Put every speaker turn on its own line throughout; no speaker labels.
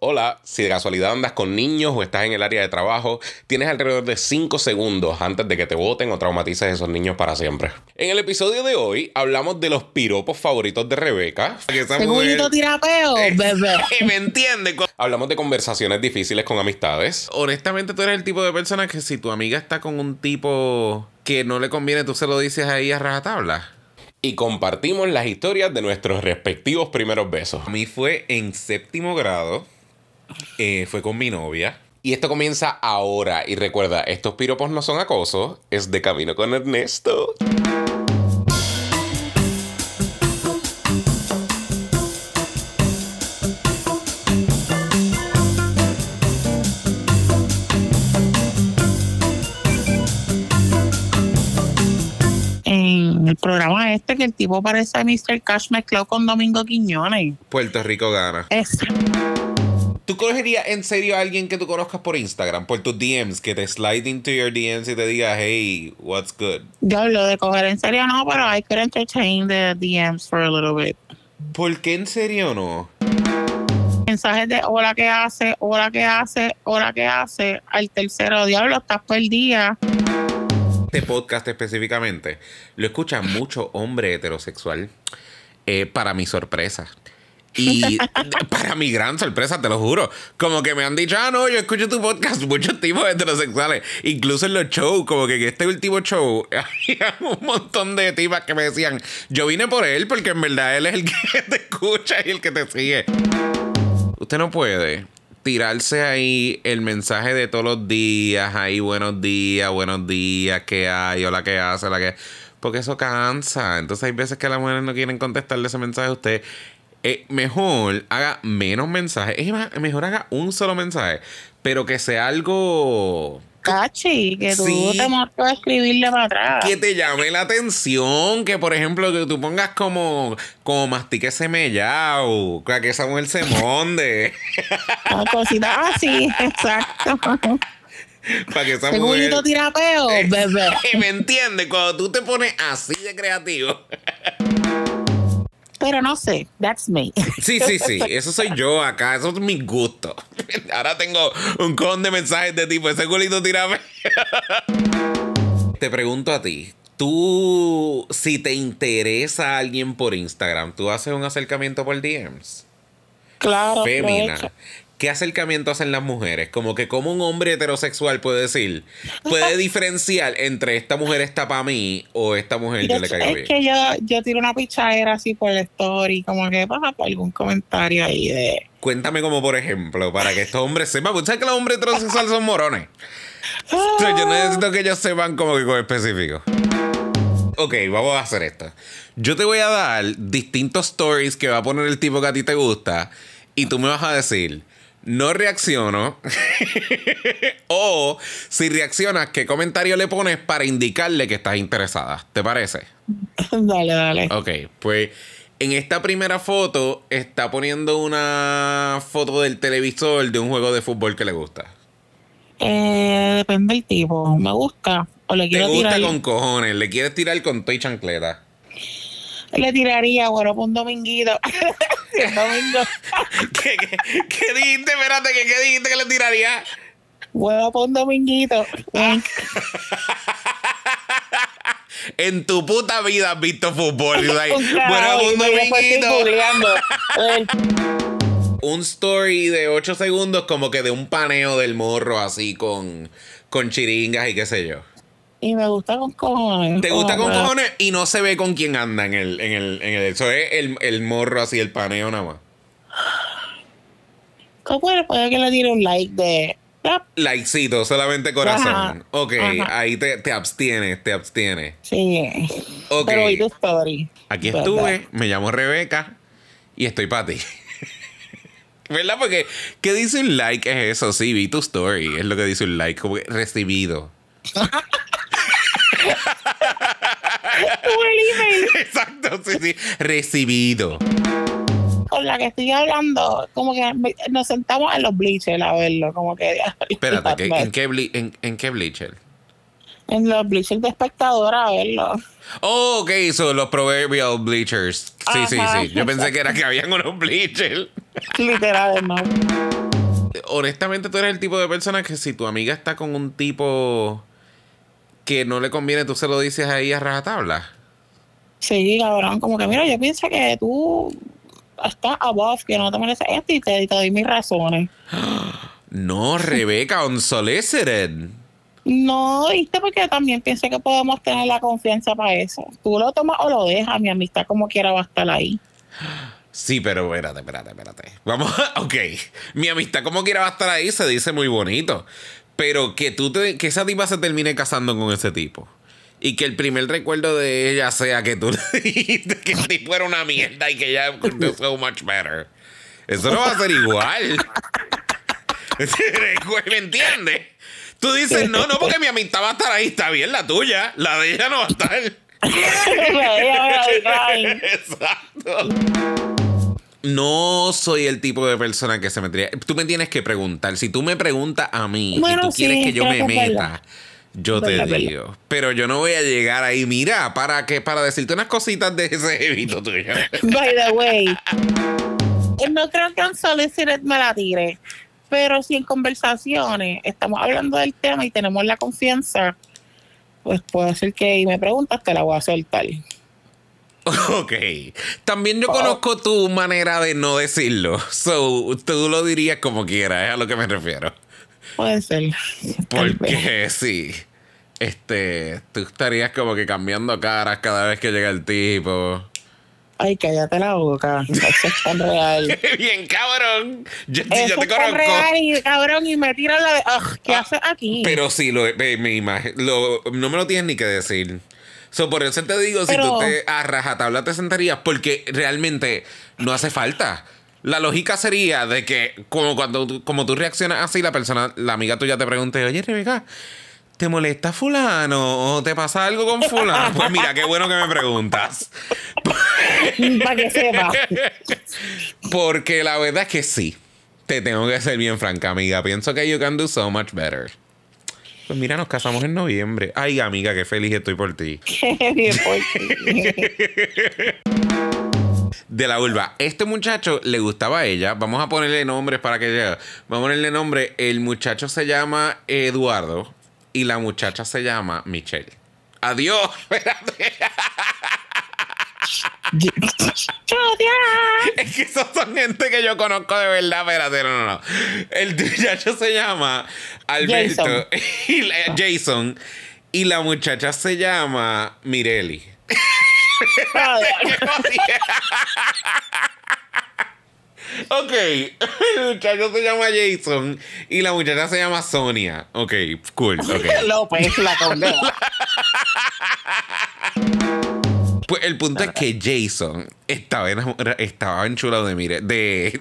Hola, si de casualidad andas con niños o estás en el área de trabajo, tienes alrededor de 5 segundos antes de que te voten o traumatices a esos niños para siempre. En el episodio de hoy hablamos de los piropos favoritos de Rebeca.
Segundito tirapeo, bebé.
¿Me entiendes? Hablamos de conversaciones difíciles con amistades.
Honestamente, tú eres el tipo de persona que si tu amiga está con un tipo que no le conviene, tú se lo dices ahí a rajatabla
y compartimos las historias de nuestros respectivos primeros besos.
A mí fue en séptimo grado. Eh, fue con mi novia.
Y esto comienza ahora. Y recuerda, estos piropos no son acoso, es de camino con Ernesto.
En el programa este que el tipo parece a Mr. Cash mezclado con Domingo Quiñones.
Puerto Rico gana.
Es
¿Tú cogerías en serio a alguien que tú conozcas por Instagram, por tus DMs, que te slide into your DMs y te diga, hey, what's good?
Yo lo de coger en serio no, pero I could entertain the DMs for a little bit.
¿Por qué en serio no?
Mensajes de hola que hace, hola que hace, hola que hace. Al tercero, diablo, estás perdida.
Este podcast específicamente lo escucha mucho hombre heterosexual. Eh, para mi sorpresa. Y para mi gran sorpresa, te lo juro, como que me han dicho, ah, no, yo escucho tu podcast, muchos tipos heterosexuales, incluso en los shows, como que en este último show, había un montón de tipas que me decían, yo vine por él porque en verdad él es el que te escucha y el que te sigue. Usted no puede tirarse ahí el mensaje de todos los días, ahí buenos días, buenos días, ¿qué hay? Hola, ¿qué hace? La que... Porque eso cansa. Entonces hay veces que las mujeres no quieren contestarle ese mensaje a usted eh, mejor haga menos mensajes. Es mejor haga un solo mensaje, pero que sea algo.
Cachi, que tú te muestras a escribirle para atrás.
Que te llame la atención, que por ejemplo, que tú pongas como, como mastique ese mellao, que esa mujer se monde.
cositas así, exacto.
Para que esa
mujer... tirapeo, bebé.
¿Me entiendes? Cuando tú te pones así de creativo.
Pero no sé, that's me.
Sí, sí, sí, eso soy yo acá, eso es mi gusto. Ahora tengo un con de mensajes de tipo, ese culito tirame. Te pregunto a ti, tú, si te interesa alguien por Instagram, ¿tú haces un acercamiento por DMs?
Claro.
Femina. ¿Qué acercamiento hacen las mujeres? Como que como un hombre heterosexual puede decir, puede diferenciar entre esta mujer está para mí o esta mujer yo le caigo bien.
Es que yo, yo tiro una pichadera así por el story, como que pasa por algún comentario ahí de...
Cuéntame como por ejemplo, para que estos hombres sepan, ¿sabes que los hombres heterosexuales son morones? yo necesito que ellos sepan como que con específico. Ok, vamos a hacer esto. Yo te voy a dar distintos stories que va a poner el tipo que a ti te gusta y tú me vas a decir no reacciono. o si reaccionas, ¿qué comentario le pones para indicarle que estás interesada? ¿Te parece?
Dale, dale.
Ok, pues en esta primera foto está poniendo una foto del televisor de un juego de fútbol que le gusta.
Eh, depende del tipo. Me gusta. O le quiero
Te gusta con cojones. Le quieres tirar con toy chancleta
le tiraría, bueno, por un dominguito. domingo.
¿Qué, qué, dijiste? Espérate, ¿qué, ¿qué, dijiste que le tiraría?
Bueno, por un dominguito.
en tu puta vida has visto fútbol. bueno, un dominguito. un story de 8 segundos como que de un paneo del morro así con, con chiringas y qué sé yo.
Y me gusta con cojones.
¿Te gusta con cojones? Y no se ve con quién anda en el, en el, en el. Eso es el, el morro así, el paneo nada más.
¿Cómo puede que le tire un like de.
Likecito, solamente corazón. Ok, ahí te, te, abstienes, te abstienes.
Sí.
Ok.
Pero tu story.
Aquí estuve, me llamo Rebeca y estoy para ti. ¿Verdad? Porque, ¿qué dice un like? Es eso, sí, vi tu story. Es lo que dice un like, como recibido. Exacto, sí, sí. Recibido.
Con la que estoy hablando, como que nos sentamos en los bleachers a verlo, como que...
Espérate, ¿en, qué en, en, qué bleacher?
En los bleachers de espectadora a verlo.
Oh, ok, son los proverbial bleachers. Sí, sí, sí. Yo pensé que era que habían unos bleachers.
Literal, no.
honestamente tú eres el tipo de persona que si tu amiga está con un tipo que no le conviene, tú se lo dices ahí a rajatabla.
Sí, cabrón, como que mira, yo pienso que tú estás above, que no te mereces esto y te, te doy mis razones.
No, Rebeca, unsolicited.
No, viste, porque también pienso que podemos tener la confianza para eso. Tú lo tomas o lo dejas, mi amistad como quiera va a estar ahí.
Sí, pero espérate, espérate, espérate. Vamos, ok. Mi amistad como quiera va a estar ahí, se dice muy bonito. Pero que tú te, que esa tipa se termine casando con ese tipo. Y que el primer recuerdo de ella sea que tú le dijiste que el tipo era una mierda y que ella so much better. Eso no va a ser igual. ¿Me entiendes? Tú dices, no, no, porque mi amistad va a estar ahí, está bien la tuya, la de ella no va a estar. Exacto. No soy el tipo de persona que se metería. Tú me tienes que preguntar. Si tú me preguntas a mí
Bueno,
y tú
sí,
quieres que yo me meta, yo te digo. Pero yo no voy a llegar ahí. Mira, para que para decirte unas cositas de ese evito tuyo.
By the way, no creo que Unsolicited me la tire, pero si en conversaciones estamos hablando del tema y tenemos la confianza, pues puede ser que y me preguntas, te la voy a soltar.
Ok. También yo conozco tu manera de no decirlo. So, tú lo dirías como quieras, es a lo que me refiero.
Puede ser.
Porque sí. Este, tú estarías como que cambiando caras cada vez que llega el tipo.
Ay, cállate la boca. Eso es tan real.
Bien, cabrón. Yo, yo
Eso
te
es tan
conozco.
real y cabrón y me tira la de, "Ugh, ¿qué
Ah,
haces aquí?
Pero sí, lo, ve, mi imagen, lo- no me lo tienes ni que decir. So, por eso te digo, si tú te a rajatabla te sentarías, porque realmente no hace falta. La lógica sería de que, como cuando tú- como tú reaccionas así, la persona, la amiga tuya te pregunte, oye, Rebeca, ¿te molesta fulano? ¿O te pasa algo con fulano? Pues mira, qué bueno que me preguntas.
Para que sepa.
Porque la verdad es que sí. Te tengo que ser bien franca, amiga. Pienso que you can do so much better. Pues mira, nos casamos en noviembre. Ay, amiga, qué feliz estoy por ti.
Qué bien por ti.
De la vulva. Este muchacho le gustaba a ella. Vamos a ponerle nombres para que llegue. Vamos a ponerle nombre. El muchacho se llama Eduardo y la muchacha se llama Michelle. Adiós. Espérate. Es que esos son gente que yo conozco de verdad. Espérate, no, no, no. El muchacho se llama Alberto
Jason.
y la- Jason. Y la muchacha se llama Mireli. Ok, el muchacho se llama Jason y la muchacha se llama Sonia. Ok, cool. ok.
López, la condena.
Pues el punto es que Jason estaba, enamora- estaba enchulado de Mire. De.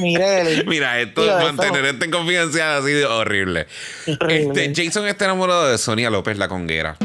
Mire de
Mira, esto,
eso-
mantener esto en confidencial ha sido horrible.
Horrible.
Este, Jason está enamorado de Sonia López, la conguera.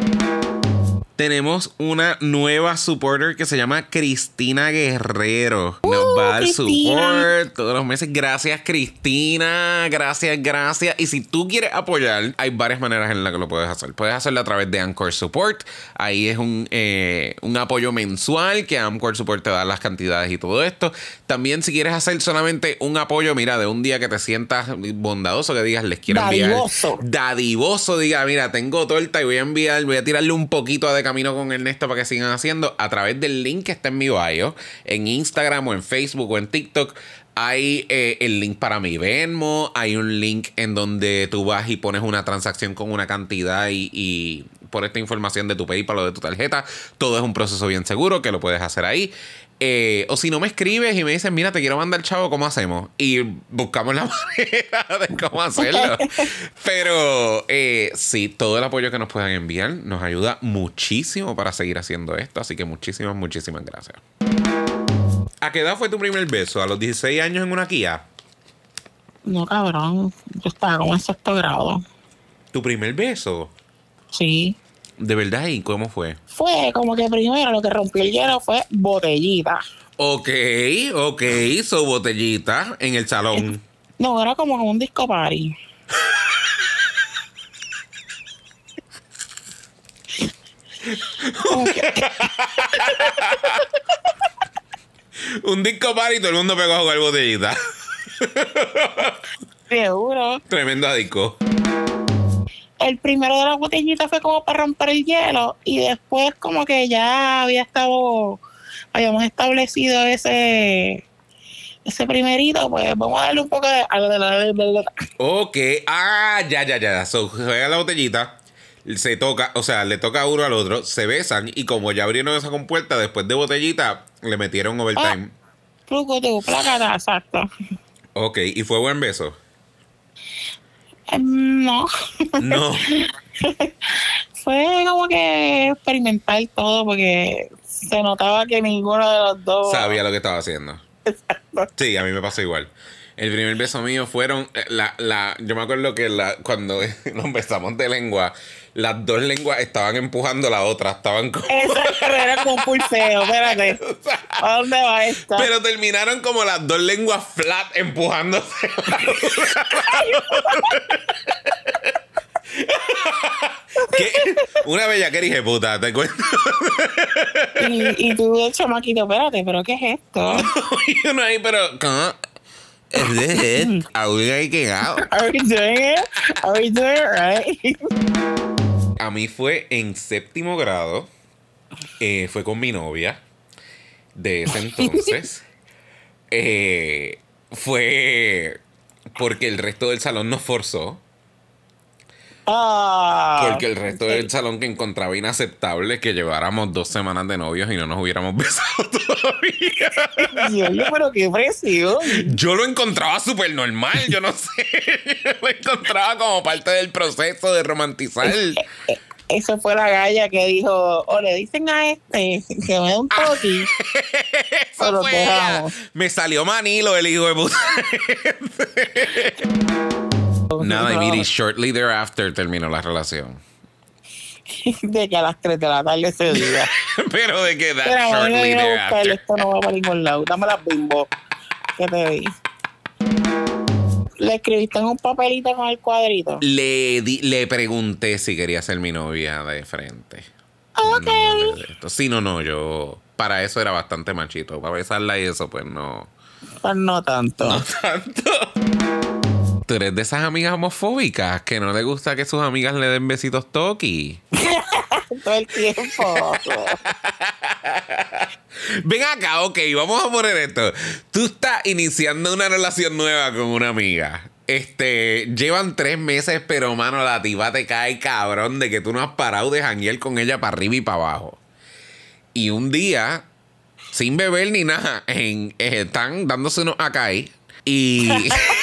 Tenemos una nueva supporter que se llama Cristina Guerrero. Nos
Uh,
dar support todos los meses. Gracias, Cristina. Gracias, gracias. Y si tú quieres apoyar, hay varias maneras en las que lo puedes hacer. Puedes hacerlo a través de Anchor Support. Ahí es un, eh, un apoyo mensual que Anchor Support te da las cantidades y todo esto. También, si quieres hacer solamente un apoyo, mira, de un día que te sientas bondadoso, que digas, les quiero enviar
Dadivoso.
dadivoso diga, mira, tengo torta y voy a enviar, voy a tirarle un poquito de camino con Ernesto para que sigan haciendo a través del link que está en mi bio, en Instagram o en Facebook o en TikTok. Hay eh, el link para mi Venmo, hay un link en donde tú vas y pones una transacción con una cantidad y, y por esta información de tu PayPal o de tu tarjeta. Todo es un proceso bien seguro que lo puedes hacer ahí. Eh, o si no me escribes y me dices, mira, te quiero mandar chavo, ¿cómo hacemos? Y buscamos la manera de cómo hacerlo. Pero eh, sí, todo el apoyo que nos puedan enviar nos ayuda muchísimo para seguir haciendo esto. Así que muchísimas, muchísimas gracias. ¿A qué edad fue tu primer beso? ¿A los 16 años en una Kia?
No, cabrón. Yo estaba como en sexto grado.
¿Tu primer beso?
Sí.
¿De verdad? ¿Y cómo fue?
Fue como que primero lo que rompió el hielo fue botellita.
Ok, ok, su botellita en el salón.
No, era como un disco party. Que-
Un disco par y todo el mundo pegó a jugar botellita.
Seguro.
Tremendo adico.
El primero de la botellita fue como para romper el hielo y después como que ya había estado, habíamos establecido ese ese primerito, pues vamos a darle un poco de...
Ok, ah, ya, ya, ya. So, juega la botellita, se toca, o sea, le toca uno al otro, se besan y como ya abrieron esa compuerta, después de botellita, le metieron overtime.
Placata, exacto.
Ok, ¿y fue buen beso?
Em, no.
No.
Fue como que experimentar todo porque se notaba que ninguno de los dos
Sabía lo que estaba haciendo. Sí, a mí me pasó igual. El primer beso mío fueron eh, la, la yo me acuerdo que la, cuando nos besamos de lengua, las dos lenguas estaban empujando la otra, estaban como
Eso era como un pulseo, espérate. ¿A dónde va esta?
Pero terminaron como las dos lenguas flat empujándose. ¿Qué? Una bella que dije puta, te cuento.
Y, y tú chamaquito, espérate, pero ¿qué es esto?
y uno ahí, pero. ¿cómo? Es de it. Aún hay que
Are we doing it? Are we doing it right?
A mí fue en séptimo grado. eh, fue con mi novia de ese entonces. Eh, fue porque el resto del salón nos forzó.
Ah,
Porque el resto del salón que encontraba inaceptable que lleváramos dos semanas de novios y no nos hubiéramos besado todavía.
Dios pero qué presión.
Yo lo encontraba súper normal, yo no sé. Yo lo encontraba como parte del proceso de romantizar.
Eso fue la galla que dijo, o le dicen a este que me dé un toque.
Eso
Pero
fue. Me salió Manilo, el hijo de puta. Nada, y mire, shortly thereafter terminó la relación.
De que a las 3 de la tarde ese día.
Pero de que that
Pero
shortly
a
thereafter.
esto no va para ningún lado. Dame las bimbo. ¿Qué te di? Le escribiste en un papelito con el cuadrito.
Le, di- le pregunté si quería ser mi novia de frente.
Ok.
No. Sí, no, no, yo. Para eso era bastante machito. Para besarla y eso, pues no.
Pues no tanto.
Tanto. Tú eres de esas amigas homofóbicas que no le gusta que sus amigas le den besitos toki.
Todo el tiempo.
Ven acá, ok, vamos a poner esto. Tú estás iniciando una relación nueva con una amiga. Este, llevan tres meses, pero mano, la tipa te cae cabrón de que tú no has parado de janguear con ella para arriba y para abajo. Y un día, sin beber ni nada, en- eh, están dándose unos acai y.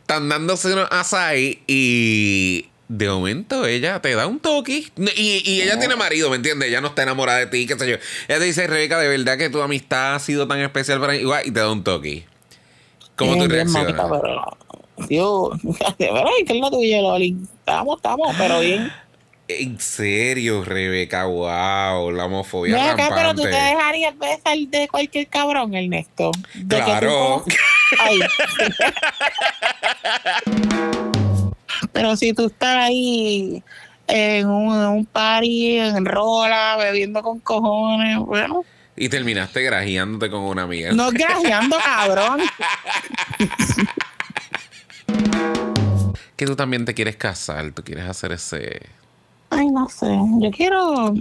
están dándose unos açaí y. De momento ella te da un toque. Y, y ella tiene marido, ¿me entiendes? Ella no está enamorada de ti, qué sé yo. Ella te dice, Rebeca, de verdad que tu amistad ha sido tan especial para mí. Igual, Y te da un toque. ¿Cómo tú reaccionas?
mamita, pero, pero ¿qué es lo tuyo, Loli? Estamos, estamos, pero bien.
En serio, Rebeca, wow, la homofobia
Ven acá, pero tú te dejarías besar de cualquier cabrón, Ernesto. De que tú
Claro.
Ay. pero si tú estás ahí en un, en un party, en rola, bebiendo con cojones, bueno,
Y terminaste grajeándote con una amiga.
no grajeando, cabrón.
Que tú también te quieres casar, tú quieres hacer ese.
Ay, no sé, yo quiero...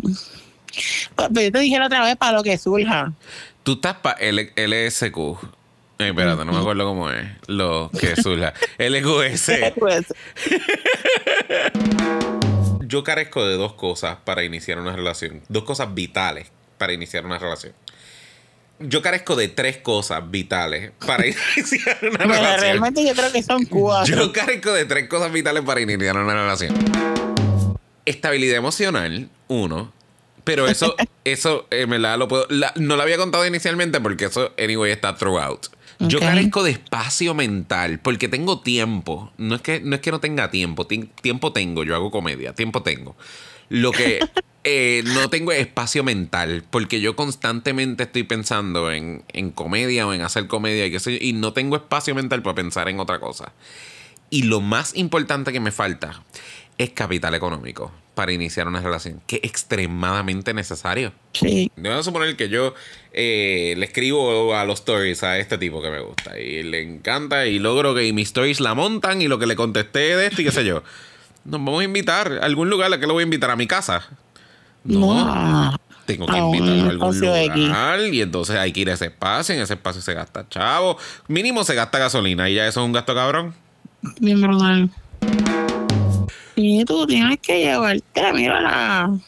Pero yo te dije la otra vez para lo que surja.
Tú estás para LSQ. Eh, espérate, no me acuerdo cómo es. Lo que surja. LQS.
Pues,
Yo carezco de dos cosas para iniciar una relación. Dos cosas vitales para iniciar una relación. Yo carezco de tres cosas vitales para iniciar una
Pero
relación.
realmente yo creo que son cuatro.
Yo carezco de tres cosas vitales para iniciar una relación. Estabilidad emocional, uno. Pero eso, eso, en verdad, lo puedo. la- no lo había contado inicialmente porque eso, anyway, está throughout. Yo carezco de espacio mental porque tengo tiempo. No es que no, es que no tenga tiempo. ti- tiempo tengo. Yo hago comedia. Tiempo tengo. Lo que eh, no tengo es espacio mental porque yo constantemente estoy pensando en, en comedia o en hacer comedia y, qué sé yo, y no tengo espacio mental para pensar en otra cosa. Y lo más importante que me falta es capital económico. Para iniciar una relación, que es extremadamente necesario.
Sí.
Debo suponer que yo eh, le escribo a los stories a este tipo que me gusta y le encanta y logro que mis stories la montan y lo que le contesté de esto y qué sé yo. Nos vamos a invitar a algún lugar a que lo voy a invitar a mi casa.
No.
Tengo que
A
invitarlo a algún lugar y entonces hay que ir a ese espacio. En ese espacio se gasta chavo. Mínimo se gasta gasolina y ya eso es un gasto cabrón.
Bien brutal. Y tú tienes que llevarte, mira la,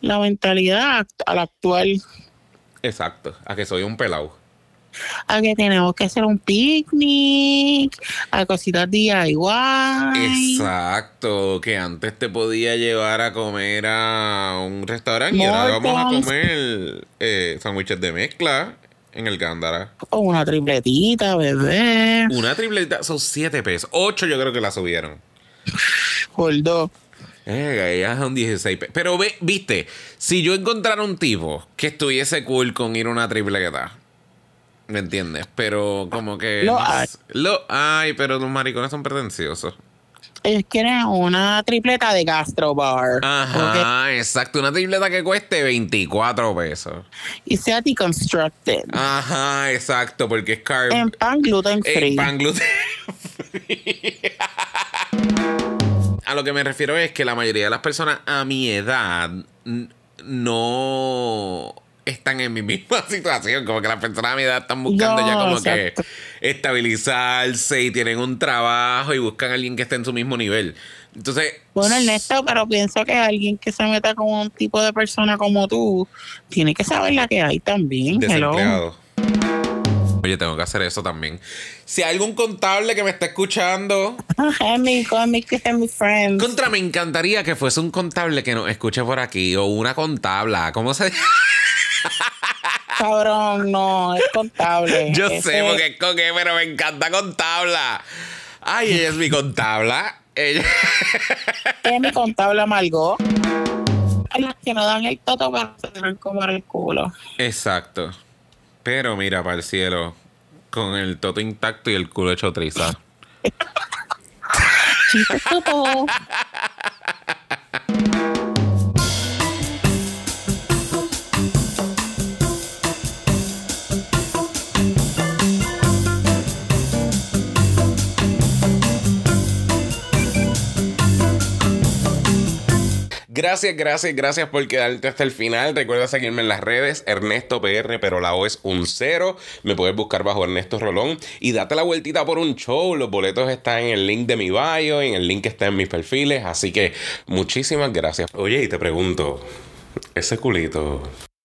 la mentalidad a la actual.
Exacto. A que soy un pelado.
A que tenemos que hacer un picnic, a cositas DIY.
Exacto, que antes te podía llevar a comer a un restaurante y ahora vamos a comer eh, sándwiches de mezcla en el Gándara.
O una tripletita, bebé.
Una tripleta son 7 pesos. 8 yo creo que la subieron.
Por dos.
Eh, ya son 16 pesos. Pero ve, viste, si yo encontrara un tipo que estuviese cool con ir a una tripleta, ¿me entiendes? Pero como que...
Lo hay.
Lo hay, pero los maricones son pretenciosos.
Ellos quieren una tripleta de gastrobar.
Ajá, exacto. Una tripleta que cueste 24 pesos.
Y sea deconstructed.
Ajá, exacto, porque es carb.
En pan gluten free.
pan gluten free. A lo que me refiero es que la mayoría de las personas a mi edad no están en mi misma situación. Como que las personas a mi edad están buscando
No,
ya como
exacto.
que estabilizarse y tienen un trabajo y buscan a alguien que esté en su mismo nivel. Entonces,
Bueno, Ernesto, pero pienso que alguien que se meta con un tipo de persona como tú tiene que saber la que hay también. Hello.
Desempleado. Oye, tengo que hacer eso también. Si hay algún contable que me está escuchando,
friends.
contra me encantaría que fuese un contable que nos escuche por aquí o una contabla. ¿Cómo se
Cabrón, no, es contable.
Yo
Ese-
sé porque es con qué, pero me encanta contabla. Ay, ella es mi contabla. Ella.
es mi contable amargó. A las que no dan el toto para comer el culo.
Exacto. Pero mira para el cielo. Con el toto intacto y el culo hecho triza.
Gracias, gracias, gracias por quedarte hasta el final. Recuerda seguirme en las redes, Ernesto PR, pero la O es un cero. Me puedes buscar bajo Ernesto Rolón y date la vueltita por un show. Los boletos están en el link de mi bio, en el link que está en mis perfiles. Así que muchísimas gracias. Oye, y te pregunto, ese culito